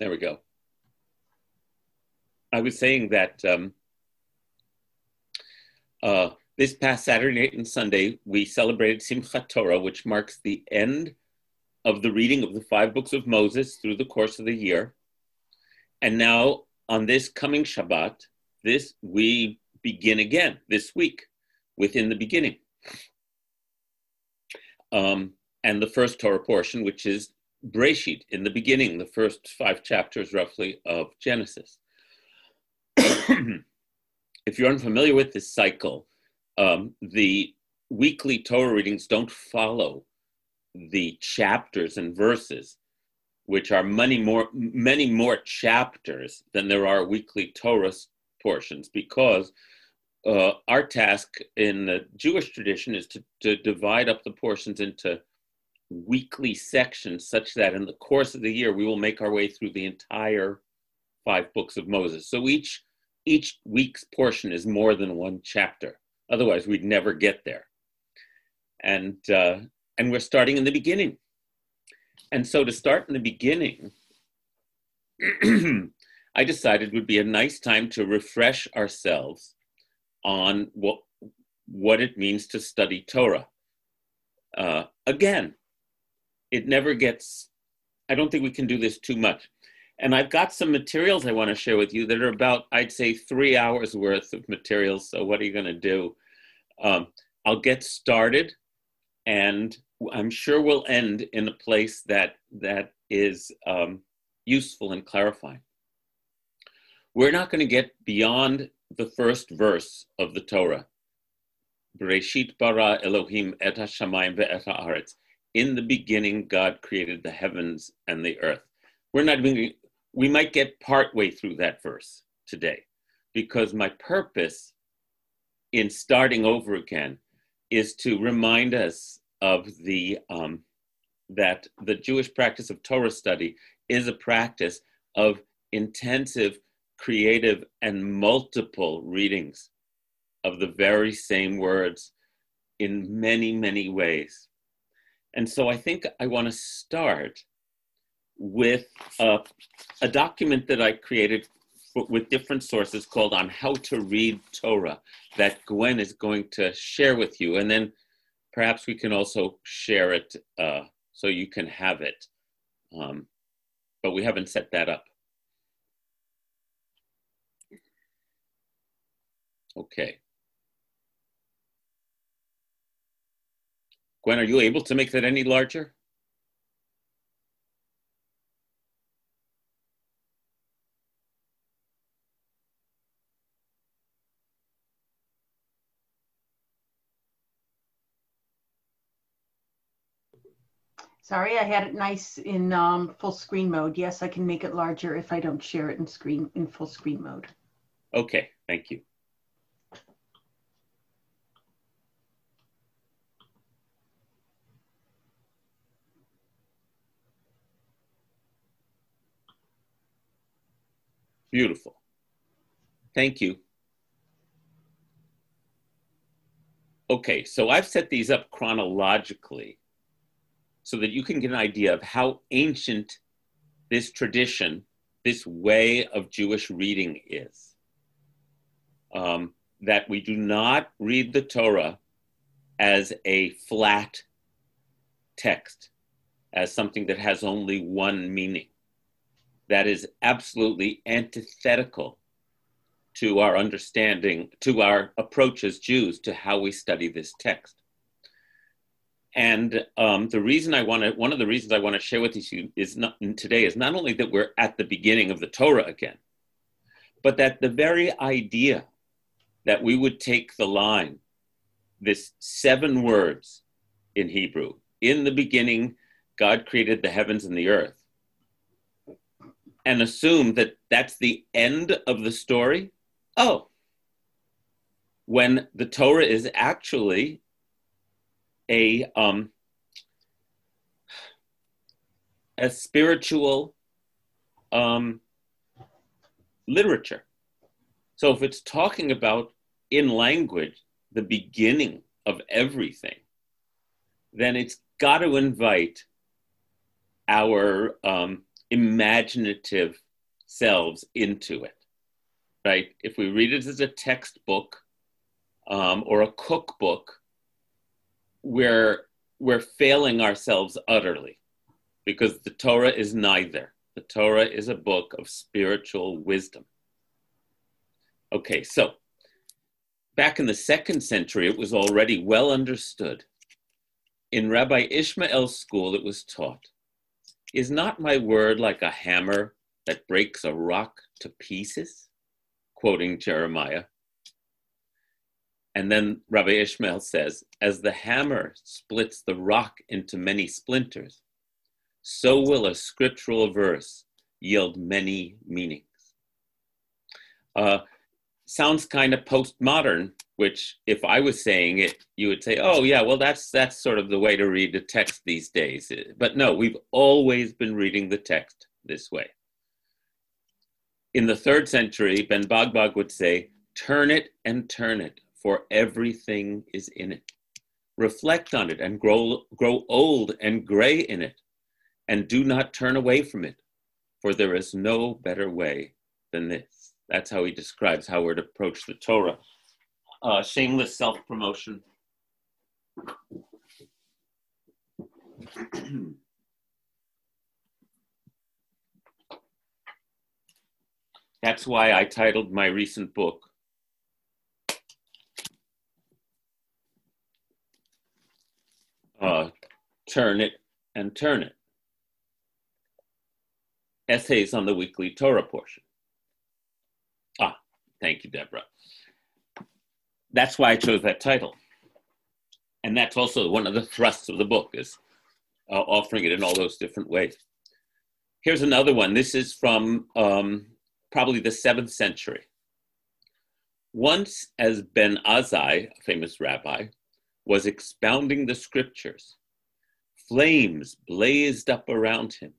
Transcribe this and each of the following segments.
There we go. I was saying that um, uh, this past Saturday night and Sunday, we celebrated Simchat Torah, which marks the end of the reading of the five books of Moses through the course of the year. And now, on this coming Shabbat, this we begin again this week within the beginning. Um, and the first Torah portion, which is Breshit, in the beginning, the first five chapters roughly of Genesis. if you're unfamiliar with this cycle, um, the weekly Torah readings don't follow the chapters and verses, which are many more many more chapters than there are weekly Torah portions, because uh, our task in the Jewish tradition is to, to divide up the portions into weekly sections, such that in the course of the year we will make our way through the entire five books of Moses. So each each week's portion is more than one chapter. Otherwise, we'd never get there. And uh, and we're starting in the beginning. And so to start in the beginning, I decided would be a nice time to refresh ourselves on what what it means to study Torah. Uh, again, it never gets. I don't think we can do this too much. And I've got some materials I want to share with you that are about, I'd say, three hours worth of materials. So, what are you going to do? Um, I'll get started, and I'm sure we'll end in a place that that is um, useful and clarifying. We're not going to get beyond the first verse of the Torah. Bereshit bara Elohim et hashamayim ve'et haaretz. In the beginning, God created the heavens and the earth. We're not even we might get part way through that verse today because my purpose in starting over again is to remind us of the um, that the Jewish practice of Torah study is a practice of intensive, creative, and multiple readings of the very same words in many, many ways. And so I think I want to start with a, a document that I created for, with different sources called On How to Read Torah that Gwen is going to share with you. And then perhaps we can also share it uh, so you can have it. Um, but we haven't set that up. Okay. Gwen, are you able to make that any larger? Sorry, I had it nice in um, full screen mode. Yes, I can make it larger if I don't share it in screen in full screen mode. Okay, thank you. Beautiful. Thank you. Okay, so I've set these up chronologically so that you can get an idea of how ancient this tradition, this way of Jewish reading is. Um, that we do not read the Torah as a flat text, as something that has only one meaning. That is absolutely antithetical to our understanding, to our approach as Jews to how we study this text. And um, the reason I want to, one of the reasons I want to share with you is not today is not only that we're at the beginning of the Torah again, but that the very idea that we would take the line, this seven words in Hebrew, in the beginning, God created the heavens and the earth, and assume that that's the end of the story. Oh, when the Torah is actually a um, a spiritual um, literature. So if it's talking about in language the beginning of everything, then it's got to invite our um, imaginative selves into it, right? If we read it as a textbook um, or a cookbook, we're, we're failing ourselves utterly because the Torah is neither. The Torah is a book of spiritual wisdom. Okay, so back in the second century, it was already well understood. In Rabbi Ishmael's school, it was taught Is not my word like a hammer that breaks a rock to pieces? Quoting Jeremiah. And then Rabbi Ishmael says, As the hammer splits the rock into many splinters, so will a scriptural verse yield many meanings. Uh, sounds kind of postmodern, which if I was saying it, you would say, "Oh yeah, well that's that's sort of the way to read the text these days." But no, we've always been reading the text this way. In the third century, Ben Bagbag would say, "Turn it and turn it, for everything is in it. Reflect on it and grow grow old and gray in it, and do not turn away from it, for there is no better way than this. That's how he describes how we're to approach the Torah. Uh, shameless self promotion. That's why I titled my recent book, uh, Turn It and Turn It essays on the weekly Torah portion. Ah, thank you, Deborah. That's why I chose that title. And that's also one of the thrusts of the book is uh, offering it in all those different ways. Here's another one. This is from um, probably the seventh century. Once, as Ben Azai, a famous rabbi, was expounding the scriptures, flames blazed up around him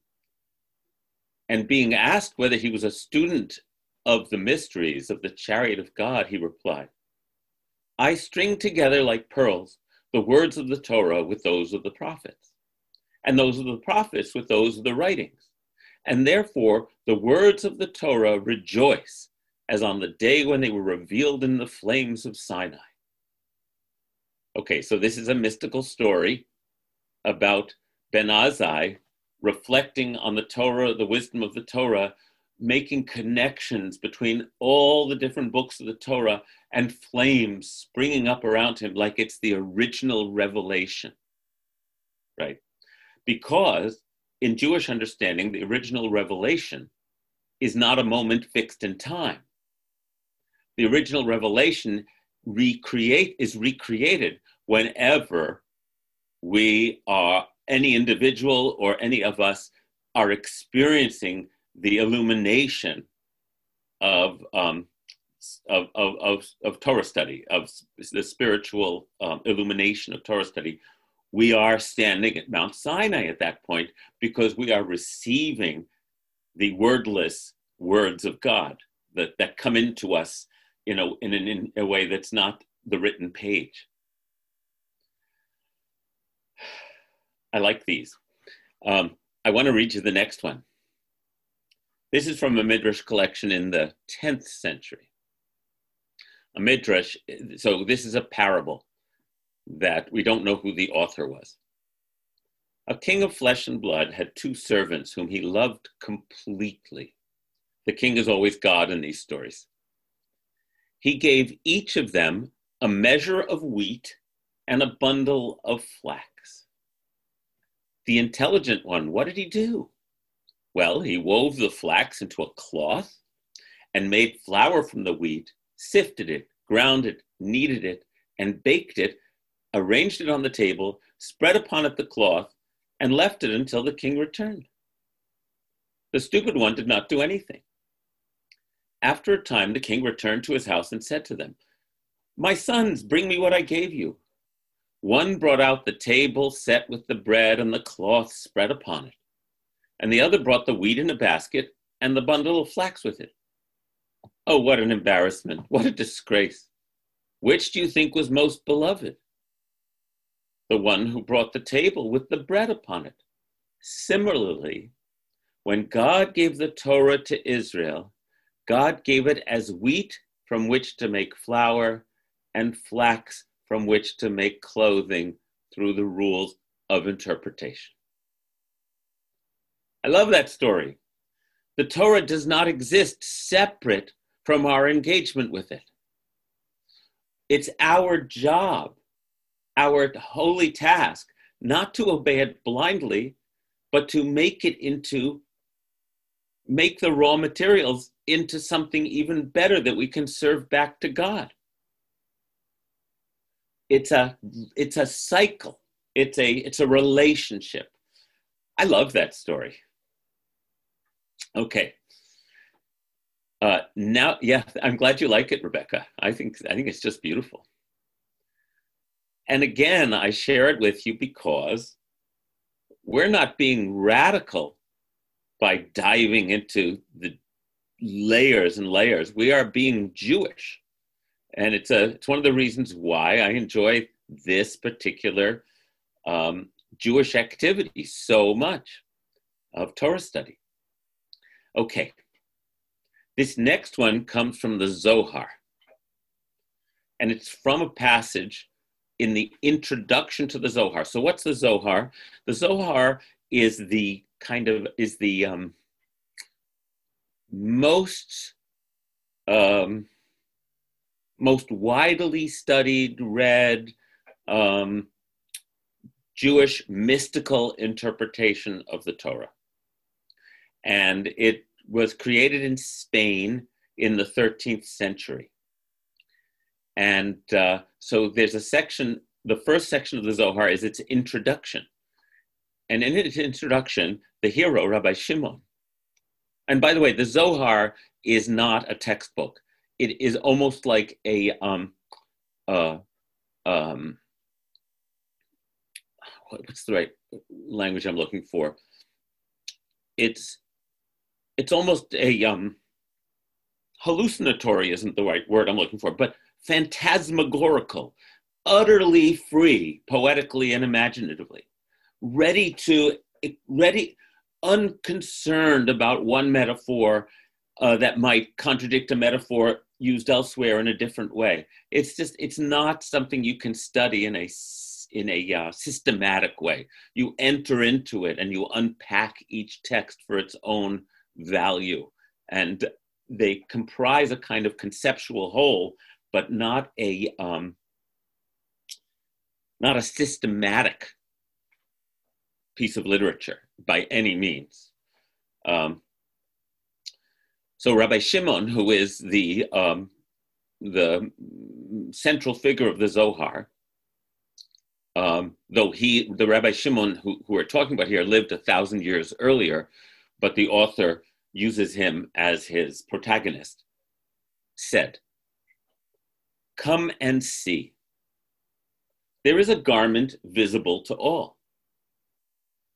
and being asked whether he was a student of the mysteries of the chariot of God, he replied, I string together like pearls the words of the Torah with those of the prophets, and those of the prophets with those of the writings. And therefore, the words of the Torah rejoice as on the day when they were revealed in the flames of Sinai. Okay, so this is a mystical story about Ben Azai reflecting on the Torah, the wisdom of the Torah, making connections between all the different books of the Torah and flames springing up around him like it's the original revelation. Right? Because in Jewish understanding, the original revelation is not a moment fixed in time. The original revelation recreate is recreated whenever we are any individual or any of us are experiencing the illumination of, um, of, of, of, of, Torah study, of the spiritual um, illumination of Torah study, we are standing at Mount Sinai at that point because we are receiving the wordless words of God that, that come into us you know, in, an, in a way that's not the written page. I like these. Um, I want to read you the next one. This is from a midrash collection in the 10th century. A midrash, so this is a parable that we don't know who the author was. A king of flesh and blood had two servants whom he loved completely. The king is always God in these stories. He gave each of them a measure of wheat and a bundle of flax. The intelligent one, what did he do? Well, he wove the flax into a cloth and made flour from the wheat, sifted it, ground it, kneaded it, and baked it, arranged it on the table, spread upon it the cloth, and left it until the king returned. The stupid one did not do anything. After a time, the king returned to his house and said to them, My sons, bring me what I gave you. One brought out the table set with the bread and the cloth spread upon it, and the other brought the wheat in a basket and the bundle of flax with it. Oh, what an embarrassment! What a disgrace! Which do you think was most beloved? The one who brought the table with the bread upon it. Similarly, When God gave the Torah to Israel, God gave it as wheat from which to make flour and flax from which to make clothing through the rules of interpretation. I love that story. The Torah does not exist separate from our engagement with it. It's our job, our holy task, not to obey it blindly, but to make it into, make the raw materials into something even better that we can serve back to God. It's a, it's a cycle. It's a, it's a relationship. I love that story. Okay. Uh, now, yeah, I'm glad you like it, Rebecca. I think I think it's just beautiful. And again, I share it with you because we're not being radical by diving into the layers and layers. We are being Jewish, and it's a it's one of the reasons why I enjoy this particular um, Jewish activity so much of Torah study. Okay. This next one comes from the Zohar. And it's from a passage in the introduction to the Zohar. So what's the Zohar? The Zohar is the kind of is the um, most um, most widely studied, read um, Jewish mystical interpretation of the Torah and it was created in Spain in the 13th century. And uh, so there's a section, the first section of the Zohar is its introduction. And in its introduction, the hero, Rabbi Shimon, and by the way, the Zohar is not a textbook. It is almost like a um, uh, um, what's the right language I'm looking for? It's it's almost a um, hallucinatory isn't the right word I'm looking for, but phantasmagorical, utterly free, poetically and imaginatively, ready to ready, unconcerned about one metaphor uh, that might contradict a metaphor used elsewhere in a different way. It's just it's not something you can study in a in a uh, systematic way. You enter into it and you unpack each text for its own value. And they comprise a kind of conceptual whole, but not a um, not a systematic piece of literature by any means. Um, so Rabbi Shimon, who is the um, the central figure of the Zohar, um, though he, the Rabbi Shimon who, who we're talking about here, lived a thousand years earlier, but the author uses him as his protagonist, said, Come and see. There is a garment visible to all.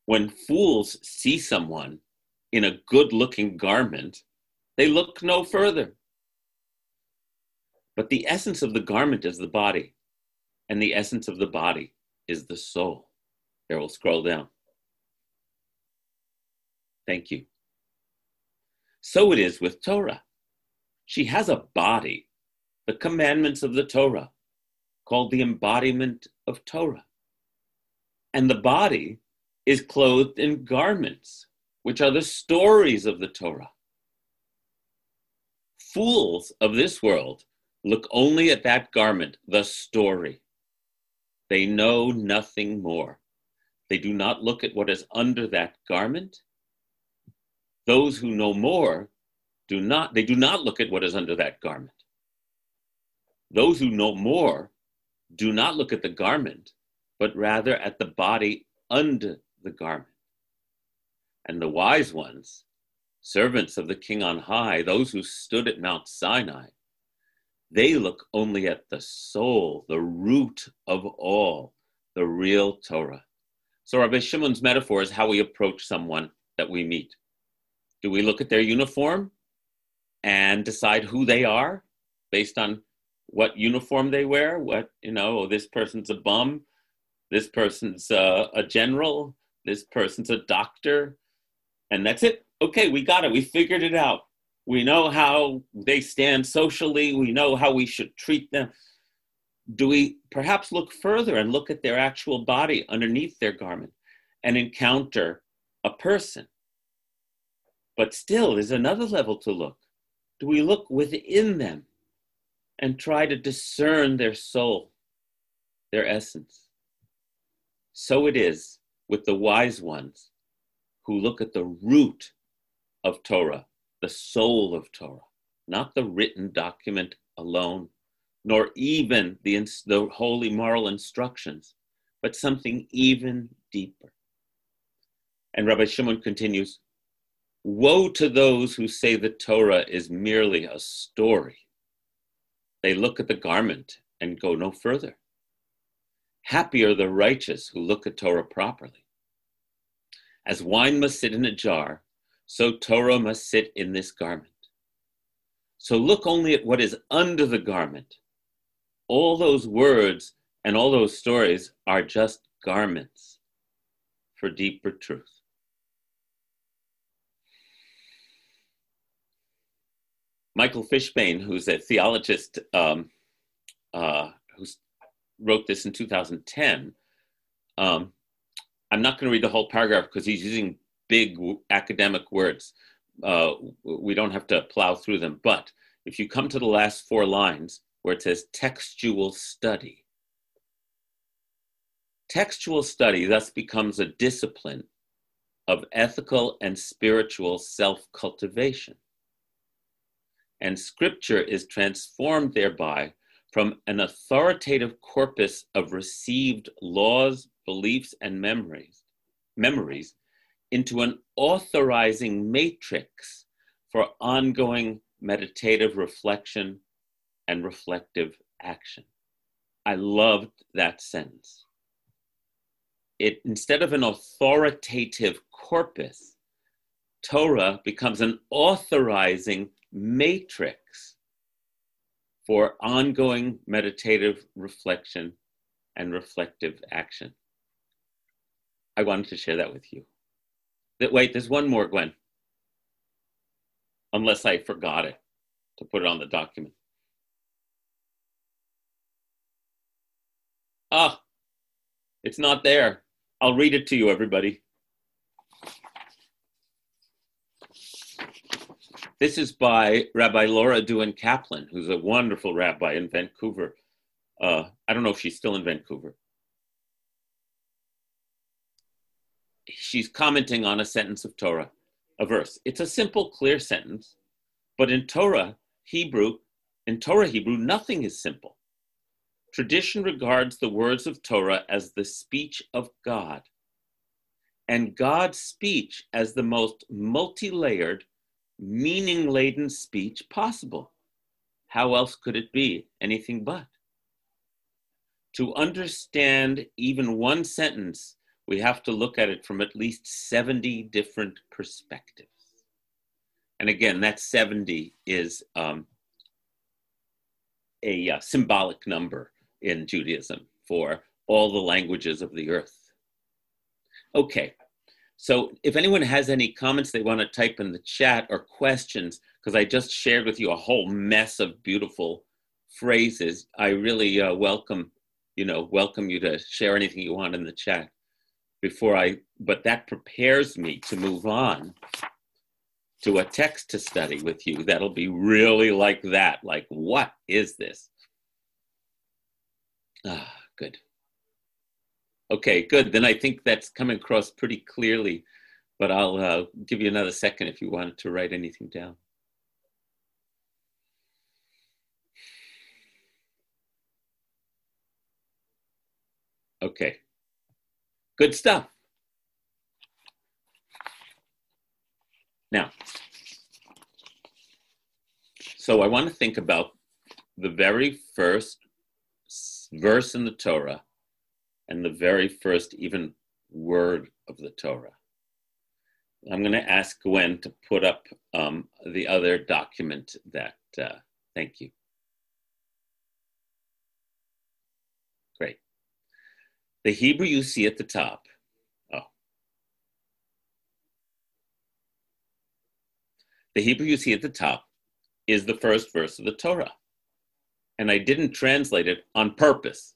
When fools see someone in a good looking garment, they look no further. But the essence of the garment is the body, and the essence of the body is the soul. There, we'll scroll down. Thank you. So it is with Torah. She has a body, the commandments of the Torah, called the embodiment of Torah. And the body is clothed in garments, which are the stories of the Torah. Fools of this world look only at that garment, the story. They know nothing more. They do not look at what is under that garment those who know more do not, they do not look at what is under that garment. Those who know more do not look at the garment, but rather at the body under the garment. And the wise ones, servants of the king on high, those who stood at Mount Sinai, they look only at the soul, the root of all, the real Torah. So Rabbi Shimon's metaphor is how we approach someone that we meet. Do we look at their uniform and decide who they are based on what uniform they wear? What, you know, oh, this person's a bum, this person's a, a general, this person's a doctor, and that's it. okay, we got it. We figured it out. We know how they stand socially. We know how we should treat them. Do we perhaps look further and look at their actual body underneath their garment and encounter a person? But still, there's another level to look. Do we look within them and try to discern their soul, their essence? So it is with the wise ones who look at the root of Torah, the soul of Torah, not the written document alone, nor even the, the holy moral instructions, but something even deeper. And Rabbi Shimon continues Woe to those who say the Torah is merely a story. They look at the garment and go no further. Happy are the righteous who look at Torah properly. As wine must sit in a jar, so Torah must sit in this garment. So look only at what is under the garment. All those words and all those stories are just garments for deeper truth. Michael Fishbane, who's a theologist um, uh, who wrote this in 2010, um, I'm not going to read the whole paragraph because he's using big academic words. Uh, we don't have to plow through them. But if you come to the last four lines where it says textual study, textual study thus becomes a discipline of ethical and spiritual self cultivation. And scripture is transformed thereby from an authoritative corpus of received laws, beliefs, and memories, memories into an authorizing matrix for ongoing meditative reflection and reflective action. I loved that sentence. It instead of an authoritative corpus, Torah becomes an authorizing matrix for ongoing meditative reflection and reflective action. I wanted to share that with you. That, Wait, there's one more, Gwen. Unless I forgot it to put it on the document. Ah, it's not there. I'll read it to you, everybody. This is by Rabbi Laura Duhan Kaplan, who's a wonderful rabbi in Vancouver. Uh, I don't know if she's still in Vancouver. she's commenting on a sentence of Torah, a verse. It's a simple, clear sentence, but in Torah, Hebrew, in Torah Hebrew, nothing is simple. Tradition regards the words of Torah as the speech of God, and God's speech as the most multi layered, meaning laden speech possible. How else could it be anything but? To understand even one sentence we have to look at it from at least 70 different perspectives. And again, that 70 is um, a uh, symbolic number in Judaism for all the languages of the earth. Okay, so if anyone has any comments they want to type in the chat or questions, because I just shared with you a whole mess of beautiful phrases, I really uh, welcome, you know, welcome you to share anything you want in the chat before I, but that prepares me to move on to a text to study with you that'll be really like that. Like, what is this? Ah, good. Okay, good. Then I think that's coming across pretty clearly, but I'll uh, give you another second if you wanted to write anything down. Okay. Good stuff. Now, so I want to think about the very first verse in the Torah and the very first even word of the Torah. I'm going to ask Gwen to put up um, the other document that, uh, thank you. Great. The Hebrew you see at the top. Oh. the Hebrew you see at the top is the first verse of the Torah. And I didn't translate it on purpose.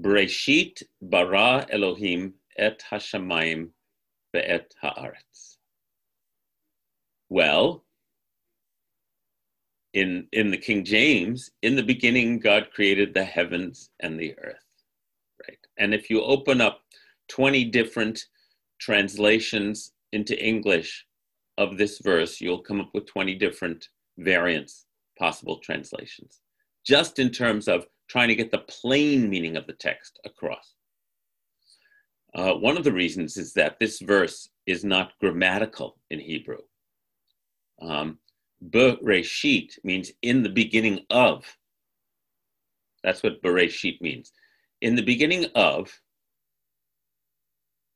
Breshit bara Elohim et hashamayim ve'et haaretz. Well, in, in the King James, in the beginning, God created the heavens and the earth, right? And if you open up 20 different translations into English of this verse, you'll come up with 20 different variants, possible translations, just in terms of trying to get the plain meaning of the text across. Uh, one of the reasons is that this verse is not grammatical in Hebrew. Um, Bereshit means in the beginning of. That's what Bereshit means. In the beginning of,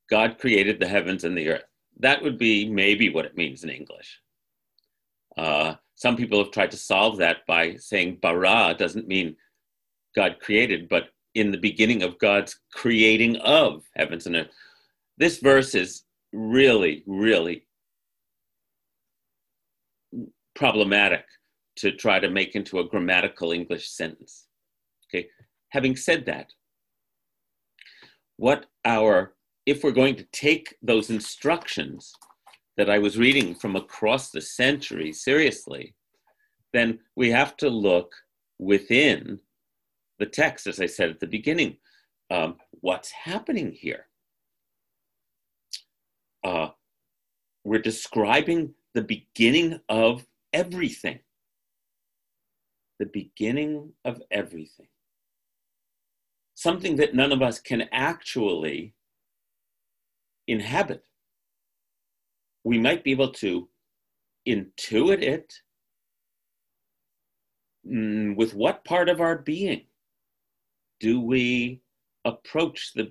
God created the heavens and the earth. That would be maybe what it means in English. Uh, some people have tried to solve that by saying bara doesn't mean God created, but in the beginning of God's creating of heavens and earth. This verse is really, really problematic to try to make into a grammatical English sentence. Okay, having said that, what our, if we're going to take those instructions that I was reading from across the century seriously, then we have to look within the text, as I said at the beginning. Um, what's happening here? Uh, we're describing the beginning of everything. The beginning of everything. Something that none of us can actually inhabit. We might be able to intuit it mm, with what part of our being do we approach the,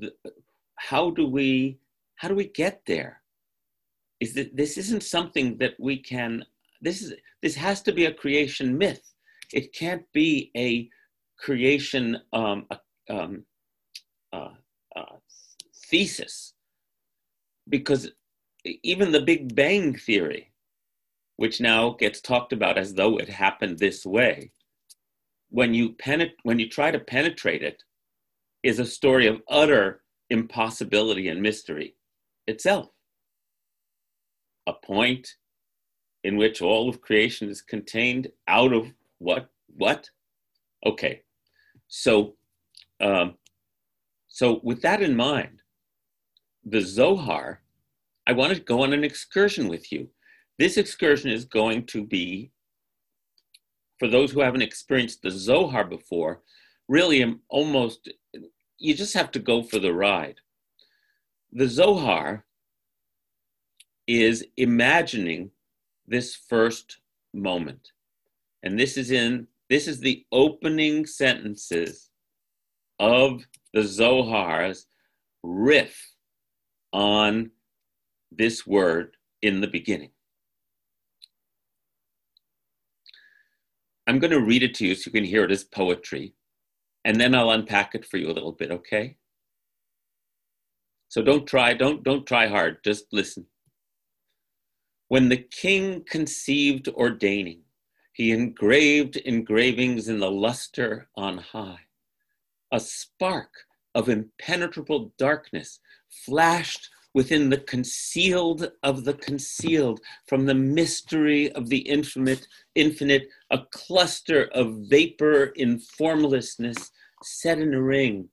the how do we how do we get there is that this isn't something that we can this is this has to be a creation myth. It can't be a creation um, um, uh, uh, thesis because even the Big Bang theory, which now gets talked about as though it happened this way, when you penet- when you try to penetrate it, is a story of utter impossibility and mystery itself. A point in which all of creation is contained out of what? What? Okay. So, um, so with that in mind, the Zohar, I want to go on an excursion with you. This excursion is going to be, for those who haven't experienced the Zohar before, really almost, you just have to go for the ride. The Zohar is imagining this first moment. And this is in this is the opening sentences of the Zohar's riff on this word in the beginning. I'm going to read it to you so you can hear it as poetry, and then I'll unpack it for you a little bit, okay? So don't try, don't don't try hard, just listen. When the king conceived ordaining, he engraved engravings in the luster on high. A spark of impenetrable darkness flashed within the concealed of the concealed, from the mystery of the infinite, infinite, a cluster of vapor in formlessness set in a ring,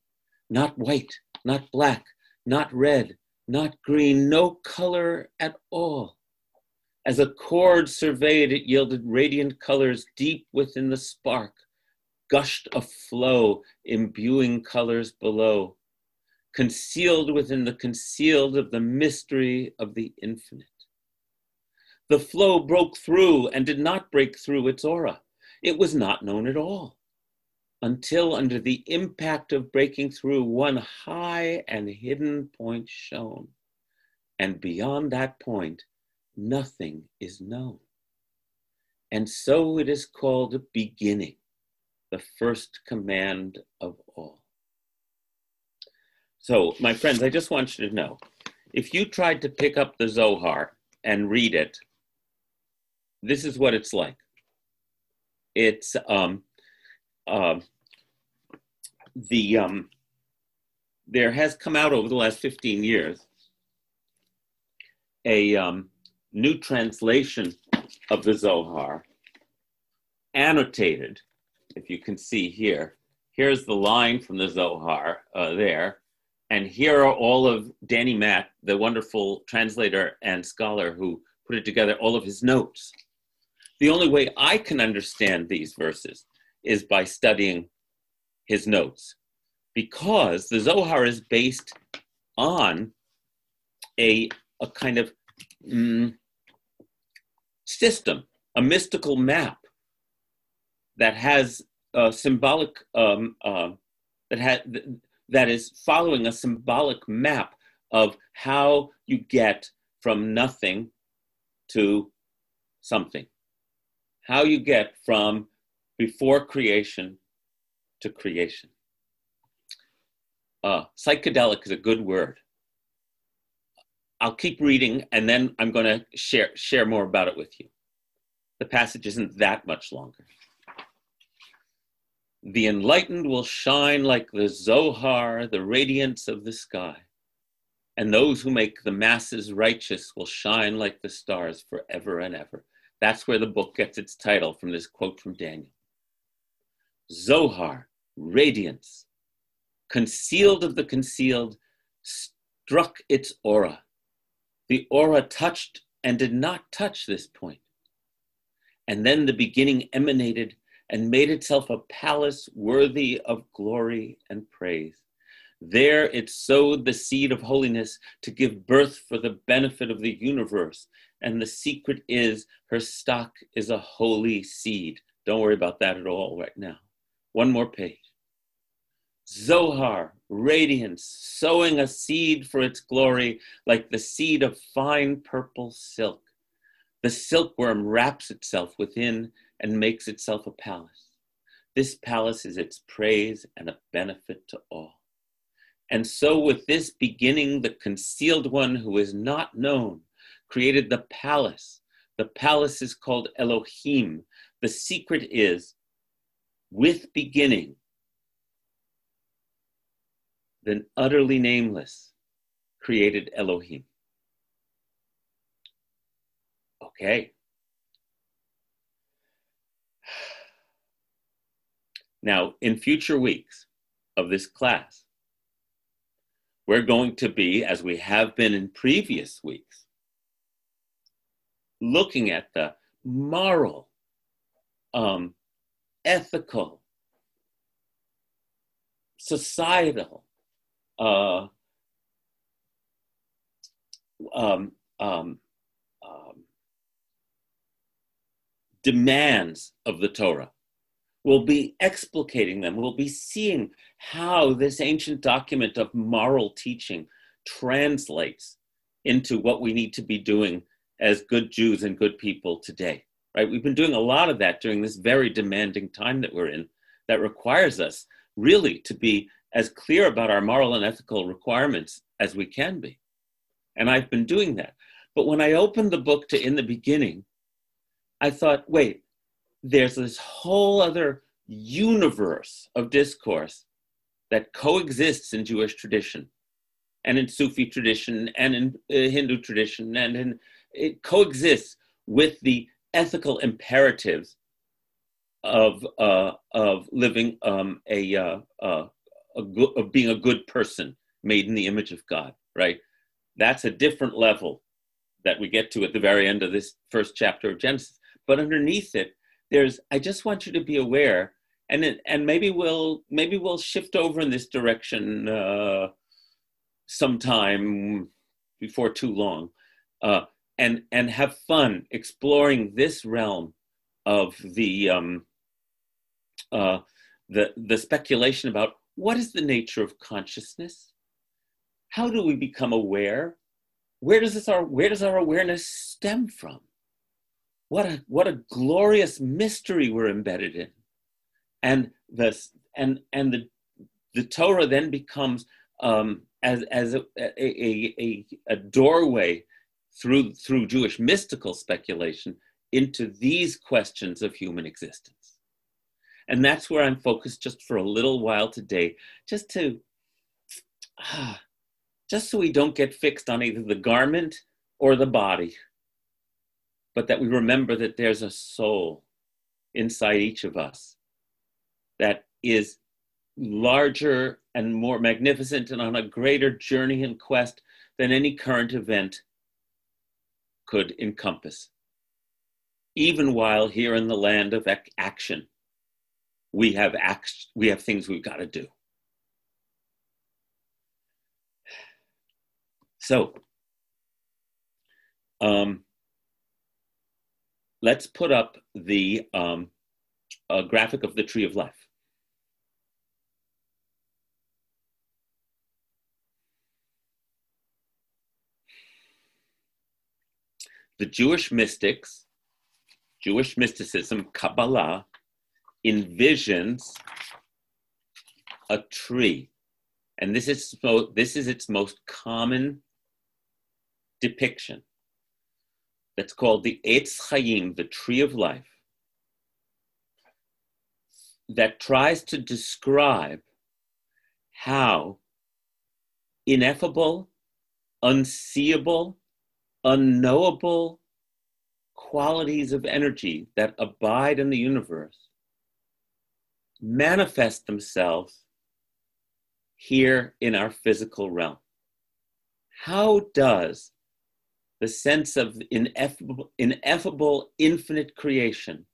not white, not black, not red, not green, no color at all. As a cord surveyed, it yielded radiant colors deep within the spark, gushed a flow, imbuing colors below, concealed within the concealed of the mystery of the infinite. The flow broke through and did not break through its aura. It was not known at all until, under the impact of breaking through, one high and hidden point shone. And beyond that point, nothing is known. And so it is called beginning, the first command of all. So, my friends, I just want you to know if you tried to pick up the Zohar and read it this is what it's like. It's um, uh, the um, there has come out over the last 15 years a um, new translation of the Zohar, annotated, if you can see here. Here's the line from the Zohar uh, there. And here are all of Danny Matt, the wonderful translator and scholar who put it together, all of his notes. The only way I can understand these verses is by studying his notes, because the Zohar is based on a, a kind of mm, system, a mystical map that has symbolic um, uh, that had that is following a symbolic map of how you get from nothing to something, how you get from before creation to creation. Uh, psychedelic is a good word. I'll keep reading and then I'm going to share, share more about it with you. The passage isn't that much longer. The enlightened will shine like the Zohar, the radiance of the sky. And those who make the masses righteous will shine like the stars forever and ever. That's where the book gets its title from this quote from Daniel. Zohar, radiance, concealed of the concealed, struck its aura the aura touched and did not touch this point. And then the beginning emanated and made itself a palace worthy of glory and praise. There it sowed the seed of holiness to give birth for the benefit of the universe. And the secret is her stock is a holy seed. Don't worry about that at all right now. One more page. Zohar, radiance, sowing a seed for its glory like the seed of fine purple silk. The silkworm wraps itself within and makes itself a palace. This palace is its praise and a benefit to all. And so, with this beginning, the concealed one who is not known created the palace. The palace is called Elohim. The secret is with beginning, then utterly nameless, created Elohim. Okay. Now, in future weeks of this class, we're going to be, as we have been in previous weeks, looking at the moral, um, ethical, societal, uh, um, um, um, demands of the Torah. We'll be explicating them. We'll be seeing how this ancient document of moral teaching translates into what we need to be doing as good Jews and good people today. Right? We've been doing a lot of that during this very demanding time that we're in that requires us really to be as clear about our moral and ethical requirements as we can be. And I've been doing that. But when I opened the book to In the Beginning, I thought, wait, there's this whole other universe of discourse that coexists in Jewish tradition and in Sufi tradition and in uh, Hindu tradition, and in, it coexists with the ethical imperatives of, uh, of living um, a, uh, uh a of being a good person made in the image of God, right? That's a different level that we get to at the very end of this first chapter of Genesis. But underneath it, there's I just want you to be aware, and it, and maybe we'll maybe we'll shift over in this direction uh, sometime before too long, uh, and and have fun exploring this realm of the um, uh, the the speculation about what is the nature of consciousness? How do we become aware? Where does this our where does our awareness stem from? What a what a glorious mystery we're embedded in. And this and and the the Torah then becomes um, as as a, a, a, a doorway through through Jewish mystical speculation into these questions of human existence. And that's where I'm focused just for a little while today, just to, just so we don't get fixed on either the garment or the body, but that we remember that there's a soul inside each of us that is larger and more magnificent and on a greater journey and quest than any current event could encompass. Even while here in the land of ac- action, we have, act- we have things we've got to do. So, um, let's put up the um, graphic of the tree of life. The Jewish mystics, Jewish mysticism, Kabbalah, envisions a tree. And this is, this is its most common depiction that's called the Eitz Chaim, the tree of life, that tries to describe how ineffable, unseeable, unknowable qualities of energy that abide in the universe manifest themselves here in our physical realm. How does the sense of ineffable, ineffable, infinite creation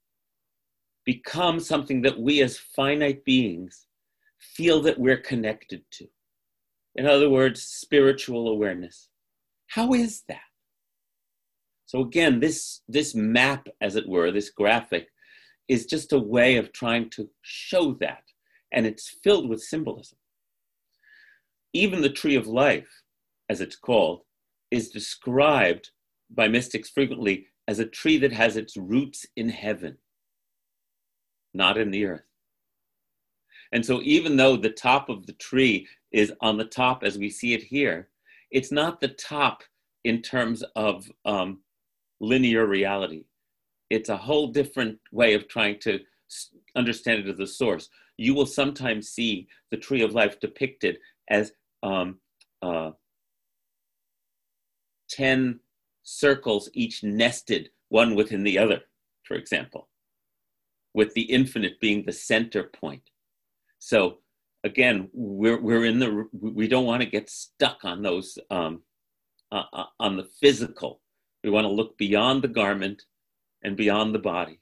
become something that we as finite beings feel that we're connected to? In other words, spiritual awareness. How is that? So again, this, this map, as it were, this graphic, is just a way of trying to show that. And it's filled with symbolism. Even the tree of life, as it's called, is described by mystics frequently as a tree that has its roots in heaven, not in the earth. And so, even though the top of the tree is on the top as we see it here, it's not the top in terms of um, linear reality. It's a whole different way of trying to understand it as a source. You will sometimes see the tree of life depicted as um, uh, 10 circles, each nested one within the other, for example, with the infinite being the center point. So again, we're, we're in the, we don't want to get stuck on those, um, uh, uh on the physical we want to look beyond the garment and beyond the body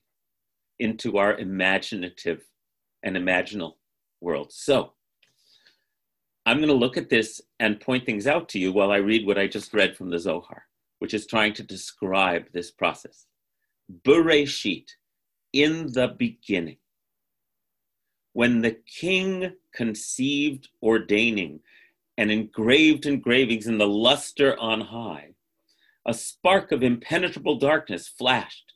into our imaginative and imaginal world. So, I'm going to look at this and point things out to you while I read what I just read from the Zohar, which is trying to describe this process. Bereshit, in the beginning, when the king conceived ordaining and engraved engravings in the luster on high, a spark of impenetrable darkness flashed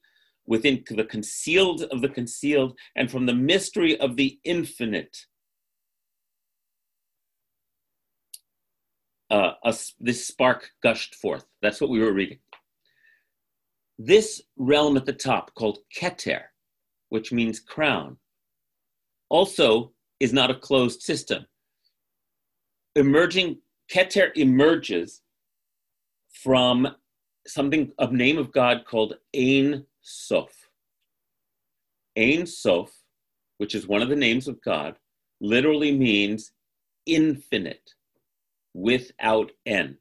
within the concealed of the concealed and from the mystery of the infinite. Uh, a, this spark gushed forth. That's what we were reading. This realm at the top, called Keter, which means crown, also is not a closed system. Emerging, Keter emerges from something, a name of God called Ein Sof. Ein Sof, which is one of the names of God, literally means infinite, without end.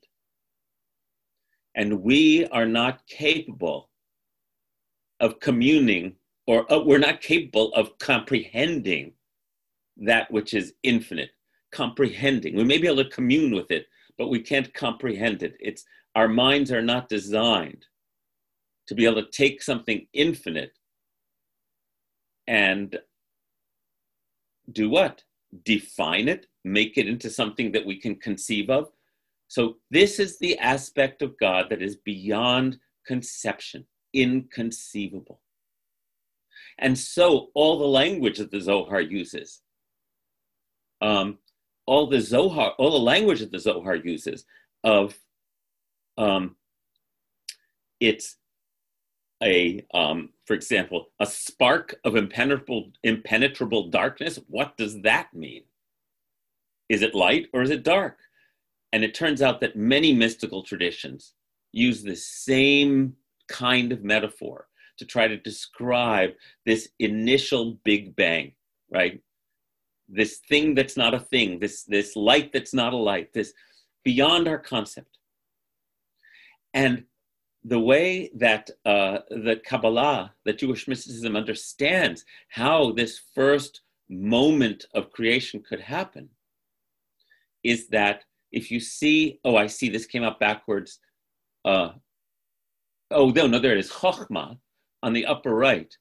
And we are not capable of communing, or uh, we're not capable of comprehending that which is infinite. Comprehending. We may be able to commune with it, but we can't comprehend it. It's our minds are not designed to be able to take something infinite and do what? Define it, make it into something that we can conceive of. So, this is the aspect of God that is beyond conception, inconceivable. And so, all the language that the Zohar uses, um, all the Zohar, all the language that the Zohar uses of um, it's a um, for example, a spark of impenetrable, impenetrable darkness. What does that mean? Is it light or is it dark? And it turns out that many mystical traditions use the same kind of metaphor to try to describe this initial Big Bang, right? This thing that's not a thing, this, this light that's not a light, this beyond our concept. And the way that uh, the Kabbalah, that Jewish mysticism understands how this first moment of creation could happen, is that if you see, oh, I see this came up backwards. Uh, oh, no, no, there it is. Chokhmah on the upper right.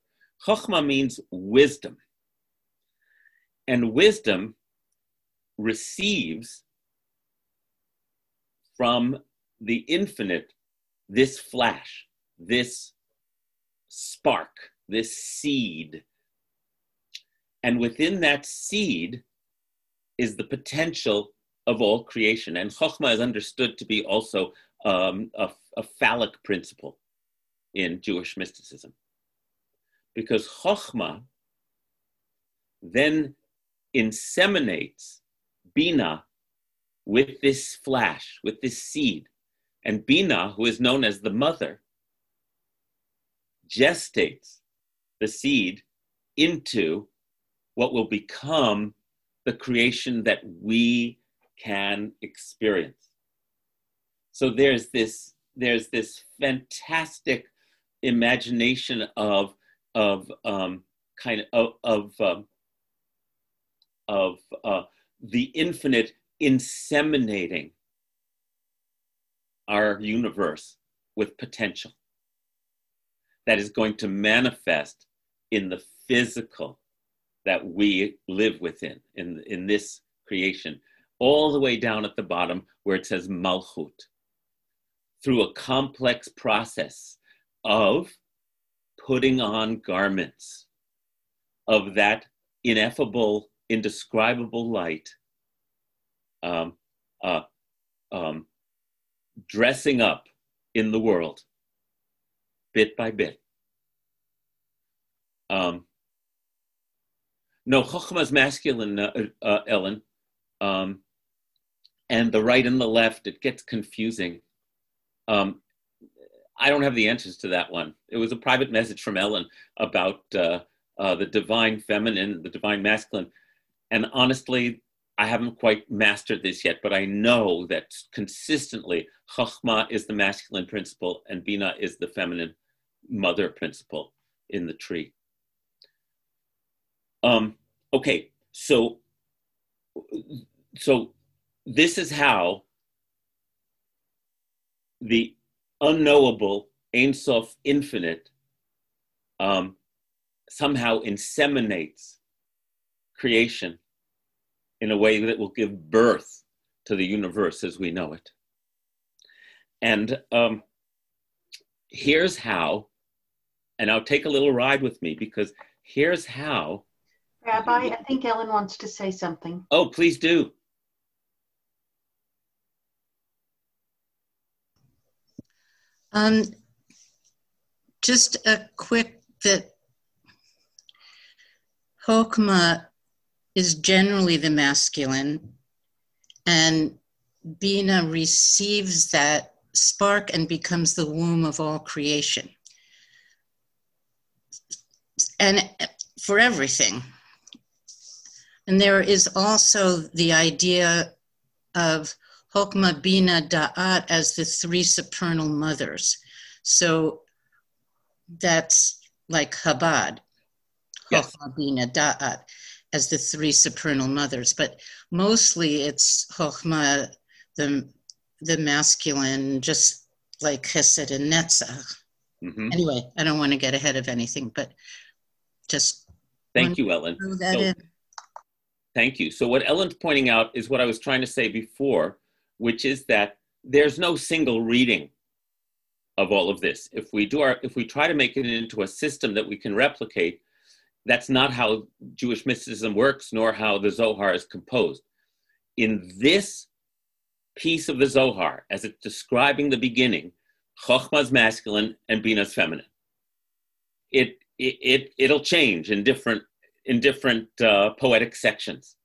Chokhmah means wisdom. And wisdom receives from the infinite this flash, this spark, this seed. And within that seed is the potential of all creation. And Chokhmah is understood to be also um, a, a phallic principle in Jewish mysticism. Because Chokhmah then inseminates Bina with this flash, with this seed. And Bina, who is known as the mother, gestates the seed into what will become the creation that we can experience. So there's this, there's this fantastic imagination of, of um, kind of, of, um, of uh, the infinite inseminating our universe with potential that is going to manifest in the physical that we live within in, in this creation all the way down at the bottom where it says malchut through a complex process of putting on garments of that ineffable indescribable light um, uh, um, dressing up in the world bit by bit. Um, no, Chokhmah is masculine, uh, uh, Ellen. Um, and the right and the left, it gets confusing. Um, I don't have the answers to that one. It was a private message from Ellen about uh, uh, the divine feminine, the divine masculine. And honestly, I haven't quite mastered this yet, but I know that consistently Chachma is the masculine principle and Bina is the feminine mother principle in the tree. Um, okay, so so this is how the unknowable Ein Sof infinite um, somehow inseminates creation in a way that will give birth to the universe as we know it. And um, here's how, and I'll take a little ride with me because here's how. Rabbi, I think Ellen wants to say something. Oh, please do. Um, just a quick that Hokma is generally the masculine, and Bina receives that spark and becomes the womb of all creation. And for everything. And there is also the idea of Hokmah Bina Da'at as the three supernal mothers. So that's like Chabad, yes. Hokmah Bina Da'at as the three supernal mothers, but mostly it's Chokhmah, the, the masculine, just like Chesed and Netzach. Mm-hmm. Anyway, I don't want to get ahead of anything, but just. Thank you, Ellen. So, thank you. So, what Ellen's pointing out is what I was trying to say before, which is that there's no single reading of all of this. If we do our, if we try to make it into a system that we can replicate, that's not how Jewish mysticism works, nor how the Zohar is composed. In this piece of the Zohar, as it's describing the beginning, Chokhmah is masculine and Bina is feminine. it, it, it it'll change in different in different uh, poetic sections.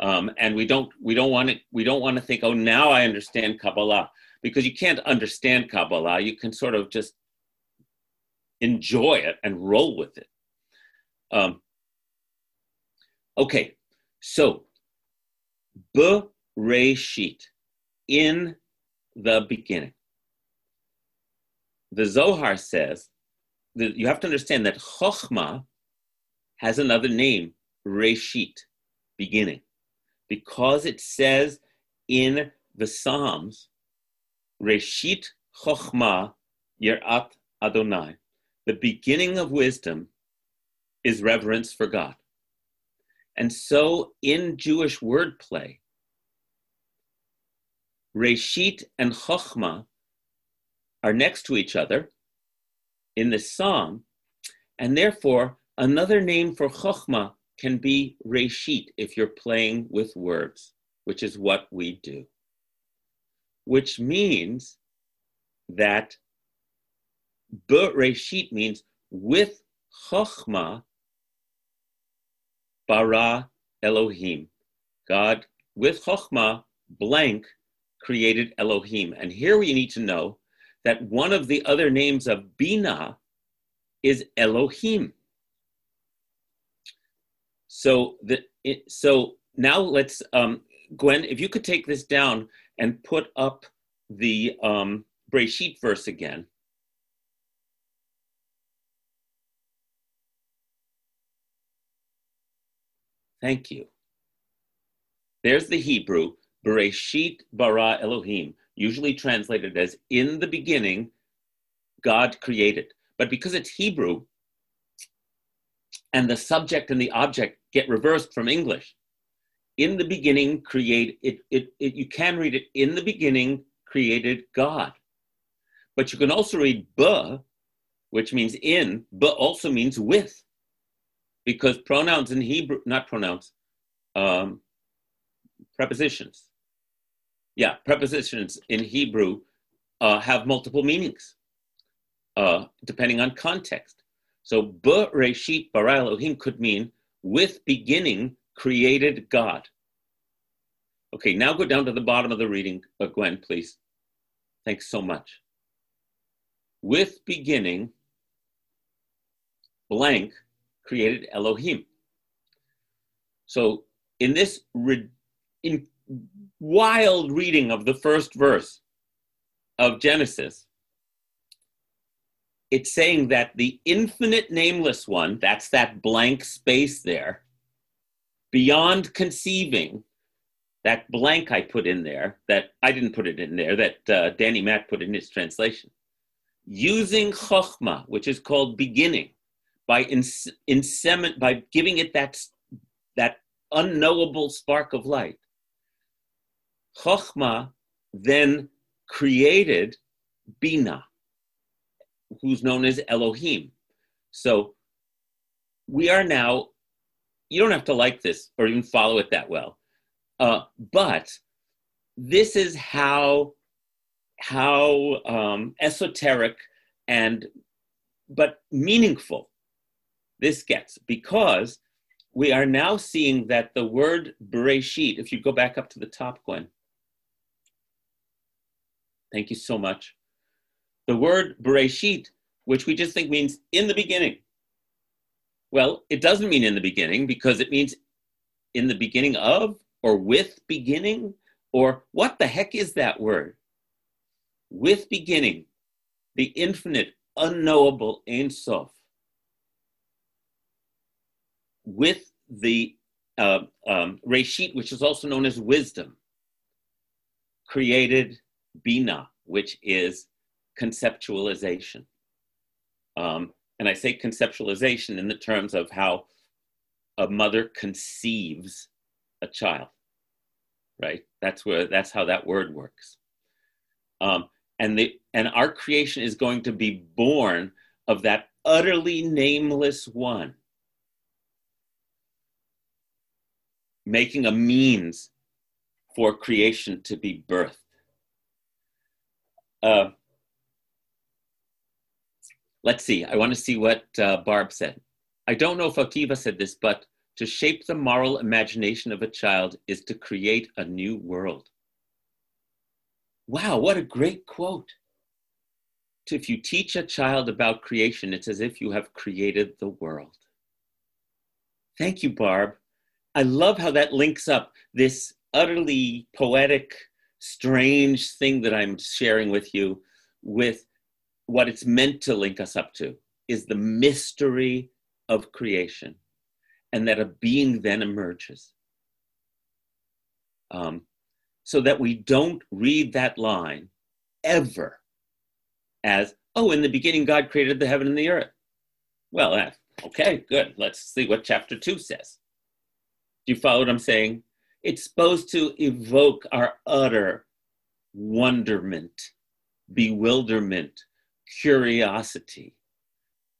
Um, and we don't we don't want to we don't want to think oh now I understand Kabbalah because you can't understand Kabbalah you can sort of just enjoy it and roll with it. Um, okay, so Bereshit in the beginning. The Zohar says that you have to understand that Chokhmah has another name, Reshit, beginning because it says in the Psalms, Reshit Chochma Yerat Adonai, the beginning of wisdom is reverence for God. And so in Jewish wordplay, Reshit and Chochma are next to each other in the psalm, and therefore another name for Chochma can be reshit if you're playing with words, which is what we do. Which means that reshit means with chokhmah bara Elohim. God with chokhmah blank created Elohim. And here we need to know that one of the other names of Bina is Elohim. So the it, so now let's um, Gwen, if you could take this down and put up the um, Breshit verse again. Thank you. There's the Hebrew, Bereshit bara Elohim, usually translated as in the beginning, God created. But because it's Hebrew, and the subject and the object get reversed from English. In the beginning, create it, it, it, you can read it in the beginning created God. But you can also read ba, which means in, but also means with. Because pronouns in Hebrew, not pronouns, um, prepositions. Yeah, prepositions in Hebrew uh, have multiple meanings uh, depending on context. So Bereshit bara Elohim could mean with beginning created God. Okay, now go down to the bottom of the reading, uh, Gwen, please. Thanks so much. With beginning, blank created Elohim. So in this re- in wild reading of the first verse of Genesis, it's saying that the infinite nameless one, that's that blank space there, beyond conceiving, that blank I put in there, that I didn't put it in there, that uh, Danny Matt put in his translation, using chokhmah, which is called beginning, by ins- insemin- by giving it that, that unknowable spark of light. Chokhmah then created Bina who's known as Elohim. So we are now, you don't have to like this or even follow it that well, uh, but this is how how um, esoteric and but meaningful this gets because we are now seeing that the word Bereshit, if you go back up to the top, Gwen. Thank you so much. The word Bereshit, which we just think means in the beginning. Well, it doesn't mean in the beginning because it means in the beginning of or with beginning or what the heck is that word? With beginning, the infinite, unknowable Ein Sof. With the uh, um, Reshit, which is also known as wisdom, created Bina, which is conceptualization. Um, and I say conceptualization in the terms of how a mother conceives a child, right? That's where that's how that word works. Um, and the and our creation is going to be born of that utterly nameless one, making a means for creation to be birthed. Uh, let's see. I want to see what uh, Barb said. I don't know if Akiva said this, but to shape the moral imagination of a child is to create a new world. Wow, what a great quote. If you teach a child about creation, it's as if you have created the world. Thank you, Barb. I love how that links up this utterly poetic, strange thing that I'm sharing with you with what it's meant to link us up to is the mystery of creation and that a being then emerges. Um, so that we don't read that line ever as, oh, in the beginning, God created the heaven and the earth. Well, uh, okay, good. Let's see what chapter two says. Do you follow what I'm saying? It's supposed to evoke our utter wonderment, bewilderment, curiosity,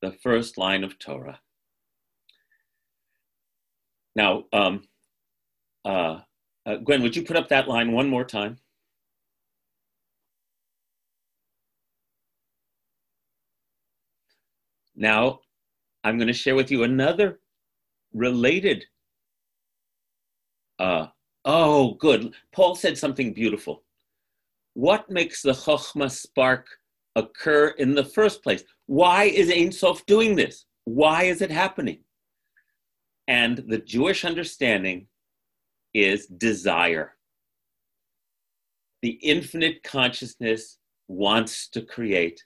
the first line of Torah. Now, um, uh, uh, Gwen, would you put up that line one more time? Now, I'm going to share with you another related. Uh, oh, good. Paul said something beautiful. What makes the Chokhmah spark occur in the first place? Why is Ein Sof doing this? Why is it happening? And the Jewish understanding is desire. The infinite consciousness wants to create,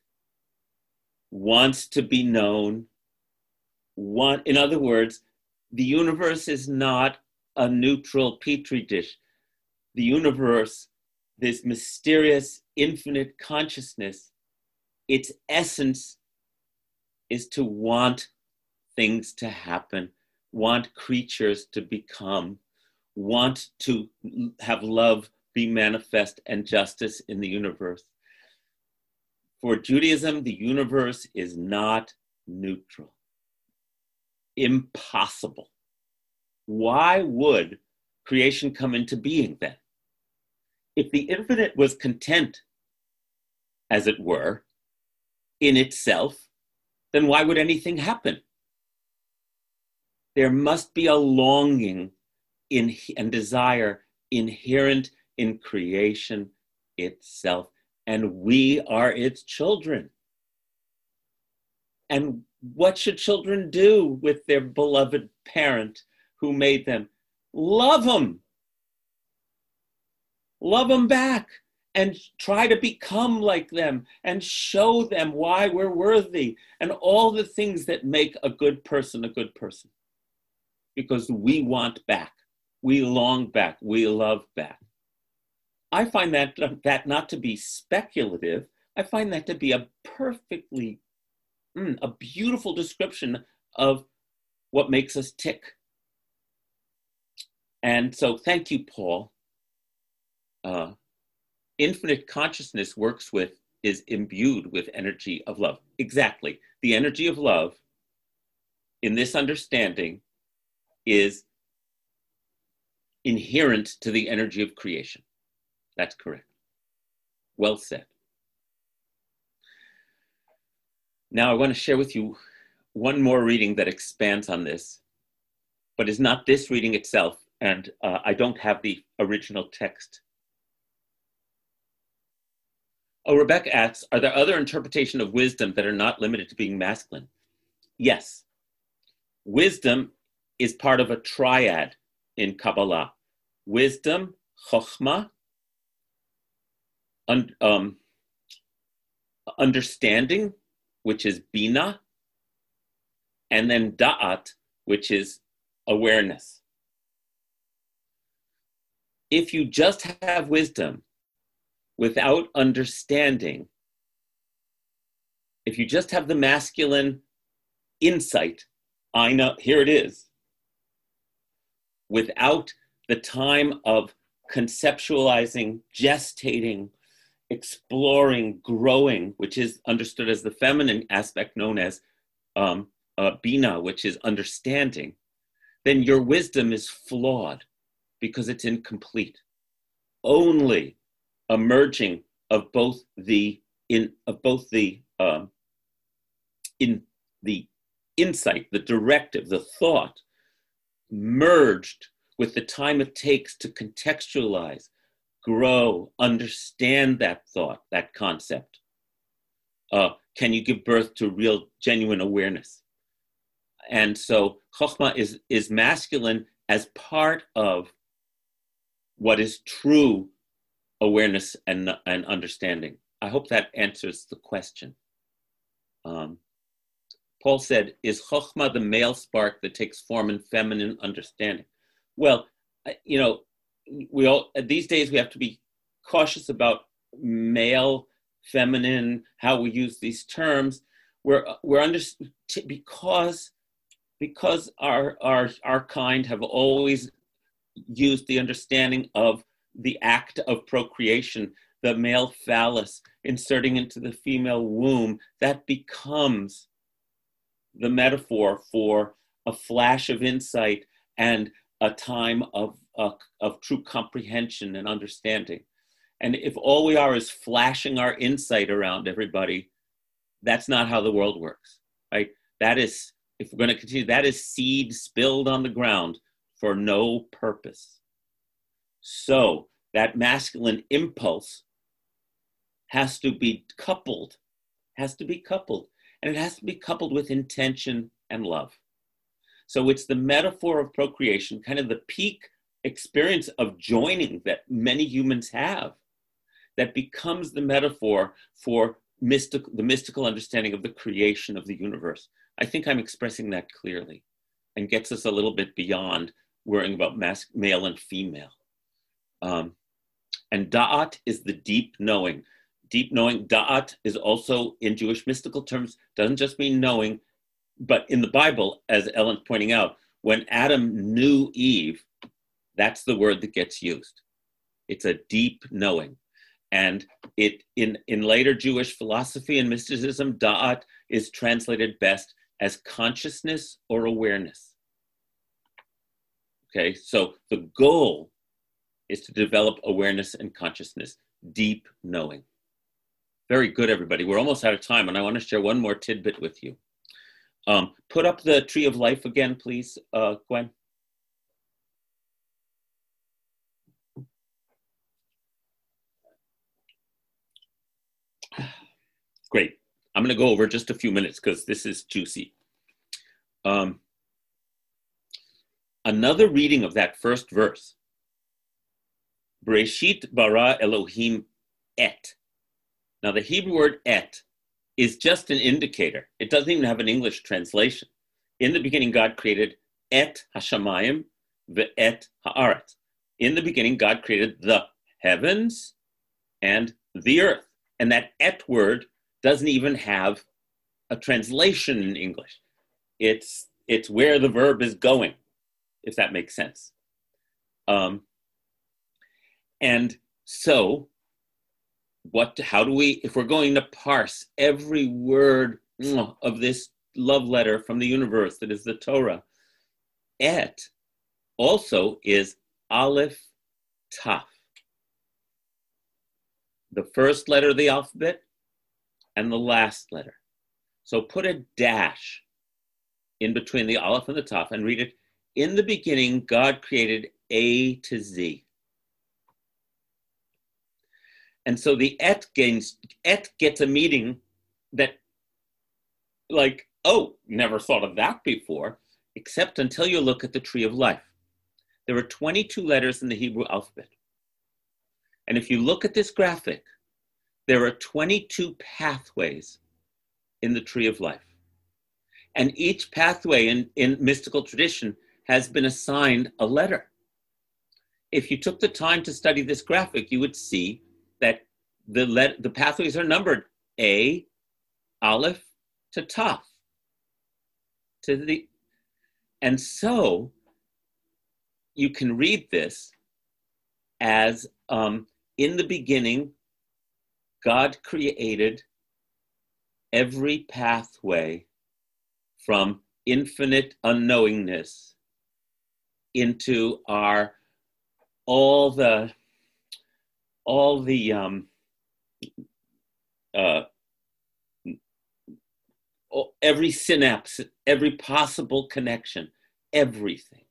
wants to be known. Want, in other words, the universe is not a neutral petri dish. The universe, this mysterious infinite consciousness, its essence is to want things to happen want creatures to become, want to have love be manifest and justice in the universe. For Judaism, the universe is not neutral. Impossible. Why would creation come into being then? If the infinite was content, as it were, in itself, then why would anything happen? there must be a longing in, and desire inherent in creation itself, and we are its children. And what should children do with their beloved parent who made them? Love them. Love them back and try to become like them and show them why we're worthy and all the things that make a good person a good person because we want back. We long back. We love back. I find that, that not to be speculative. I find that to be a perfectly, mm, a beautiful description of what makes us tick. And so, thank you, Paul. Uh, infinite consciousness works with, is imbued with energy of love. Exactly. The energy of love in this understanding is inherent to the energy of creation. That's correct. Well said. Now, I want to share with you one more reading that expands on this, but is not this reading itself, and uh, I don't have the original text. Oh, Rebecca asks Are there other interpretations of wisdom that are not limited to being masculine? Yes. Wisdom is part of a triad in Kabbalah wisdom, chokhmah, un, um, understanding, which is bina, and then da'at, which is awareness. If you just have wisdom without understanding, if you just have the masculine insight, I know, here it is, without the time of conceptualizing, gestating, exploring, growing, which is understood as the feminine aspect known as um, uh, bina, which is understanding, then your wisdom is flawed because it's incomplete. Only a merging of both the in of both the um, in the insight, the directive, the thought merged with the time it takes to contextualize, grow, understand that thought, that concept? Uh, can you give birth to real, genuine awareness? And so Chokhmah is, is masculine as part of what is true awareness and, and understanding. I hope that answers the question. Um, Paul said, Is Chokhmah the male spark that takes form in feminine understanding? Well, you know, we all these days we have to be cautious about male, feminine, how we use these terms. We're we're under because because our our our kind have always used the understanding of the act of procreation, the male phallus inserting into the female womb, that becomes the metaphor for a flash of insight and a time of, uh, of true comprehension and understanding. And if all we are is flashing our insight around everybody, that's not how the world works, right? That is, if we're going to continue, that is seed spilled on the ground for no purpose. So that masculine impulse has to be coupled, has to be coupled, and it has to be coupled with intention and love. So it's the metaphor of procreation, kind of the peak experience of joining that many humans have, that becomes the metaphor for mystic, the mystical understanding of the creation of the universe. I think I'm expressing that clearly and gets us a little bit beyond worrying about mas- male and female. Um, and da'at is the deep knowing. Deep knowing, da'at is also in Jewish mystical terms, doesn't just mean knowing, but in the Bible, as Ellen's pointing out, when Adam knew Eve, that's the word that gets used. It's a deep knowing. And it in, in later Jewish philosophy and mysticism, da'at is translated best as consciousness or awareness. Okay, so the goal is to develop awareness and consciousness, deep knowing. Very good, everybody. We're almost out of time, and I want to share one more tidbit with you. Um, put up the tree of life again, please, uh, Gwen. Great. I'm going to go over just a few minutes because this is juicy. Um, another reading of that first verse Breshit bara Elohim et. Now, the Hebrew word et is just an indicator. It doesn't even have an English translation. In the beginning, God created et hashamayim ve'et haaretz. In the beginning, God created the heavens and the earth. And that et word doesn't even have a translation in English. It's, it's where the verb is going, if that makes sense. Um, and so, what? How do we? If we're going to parse every word of this love letter from the universe that is the Torah, et also is aleph taf, the first letter of the alphabet and the last letter. So put a dash in between the aleph and the taf and read it. In the beginning, God created A to Z. And so the et gains et gets a meaning that like, oh, never thought of that before, except until you look at the tree of life. There are 22 letters in the Hebrew alphabet. And if you look at this graphic, there are 22 pathways in the tree of life. And each pathway in, in mystical tradition has been assigned a letter. If you took the time to study this graphic, you would see that the let, the pathways are numbered A, Aleph to Taf. To the and so you can read this as um, in the beginning, God created every pathway from infinite unknowingness into our all the all the um, uh, every synapse, every possible connection, everything.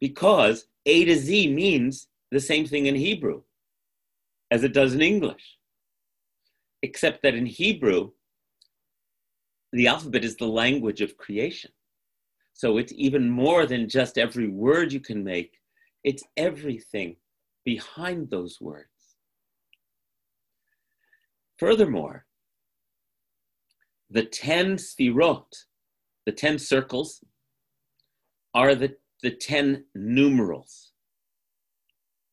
Because A to Z means the same thing in Hebrew as it does in English, except that in Hebrew, the alphabet is the language of creation. So it's even more than just every word you can make, it's everything behind those words. Furthermore, the 10 sfirot, the 10 circles, are the, the 10 numerals,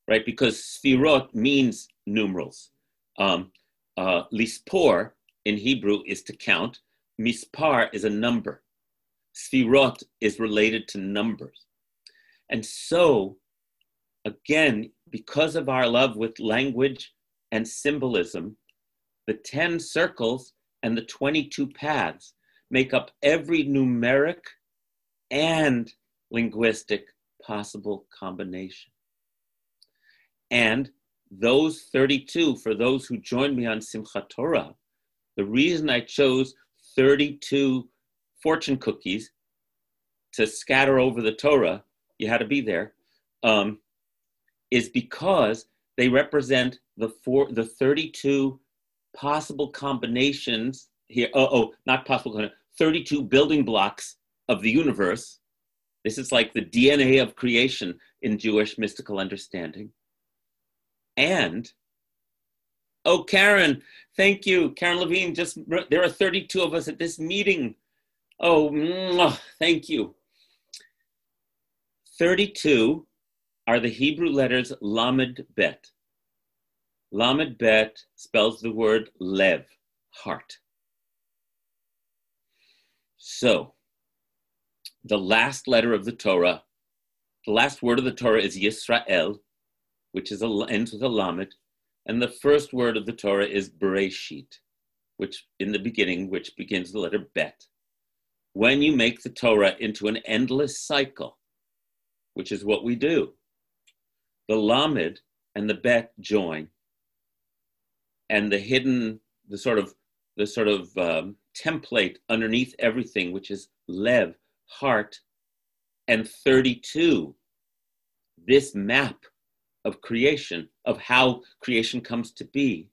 right? Because sfirot means numerals. Um, uh, lispor in Hebrew is to count, mispar is a number. Sfirot is related to numbers. And so, again, because of our love with language and symbolism, the 10 circles and the 22 paths make up every numeric and linguistic possible combination. And those 32, for those who joined me on Simchat Torah, the reason I chose 32 fortune cookies to scatter over the Torah, you had to be there, um, is because they represent the four, the 32 possible combinations here. Oh, oh, not possible, 32 building blocks of the universe. This is like the DNA of creation in Jewish mystical understanding. And, oh, Karen, thank you. Karen Levine, just there are 32 of us at this meeting. Oh, thank you. 32 are the Hebrew letters Lamed Bet. Lamed Bet spells the word lev, heart. So, the last letter of the Torah, the last word of the Torah is Yisrael, which is a, ends with a Lamed, and the first word of the Torah is Bereshit, which in the beginning, which begins the letter Bet. When you make the Torah into an endless cycle, which is what we do, the Lamed and the Bet join, and the hidden, the sort of, the sort of um, template underneath everything, which is lev, heart, and 32. This map of creation, of how creation comes to be.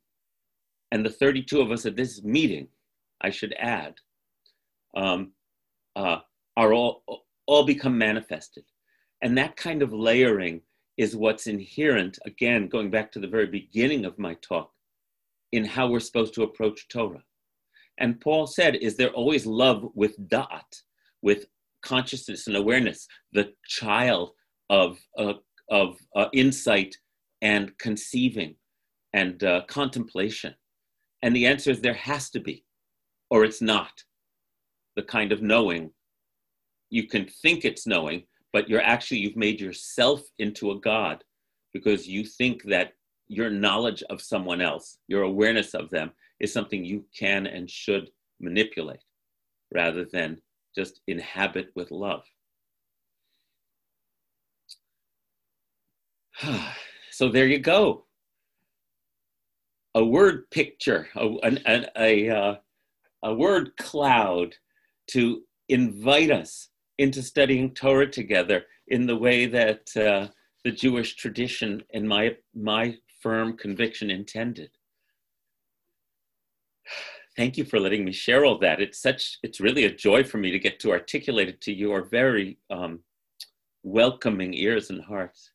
And the 32 of us at this meeting, I should add, um, uh, are all, all become manifested. And that kind of layering is what's inherent, again, going back to the very beginning of my talk, in how we're supposed to approach Torah. And Paul said, Is there always love with da'at, with consciousness and awareness, the child of, uh, of uh, insight and conceiving and uh, contemplation? And the answer is there has to be, or it's not the kind of knowing. You can think it's knowing, but you're actually, you've made yourself into a God because you think that your knowledge of someone else, your awareness of them, is something you can and should manipulate rather than just inhabit with love. so there you go. A word picture, a, a, a, uh, a word cloud to invite us into studying Torah together in the way that uh, the Jewish tradition and my, my firm conviction intended. Thank you for letting me share all that. It's such, it's really a joy for me to get to articulate it to your very um, welcoming ears and hearts.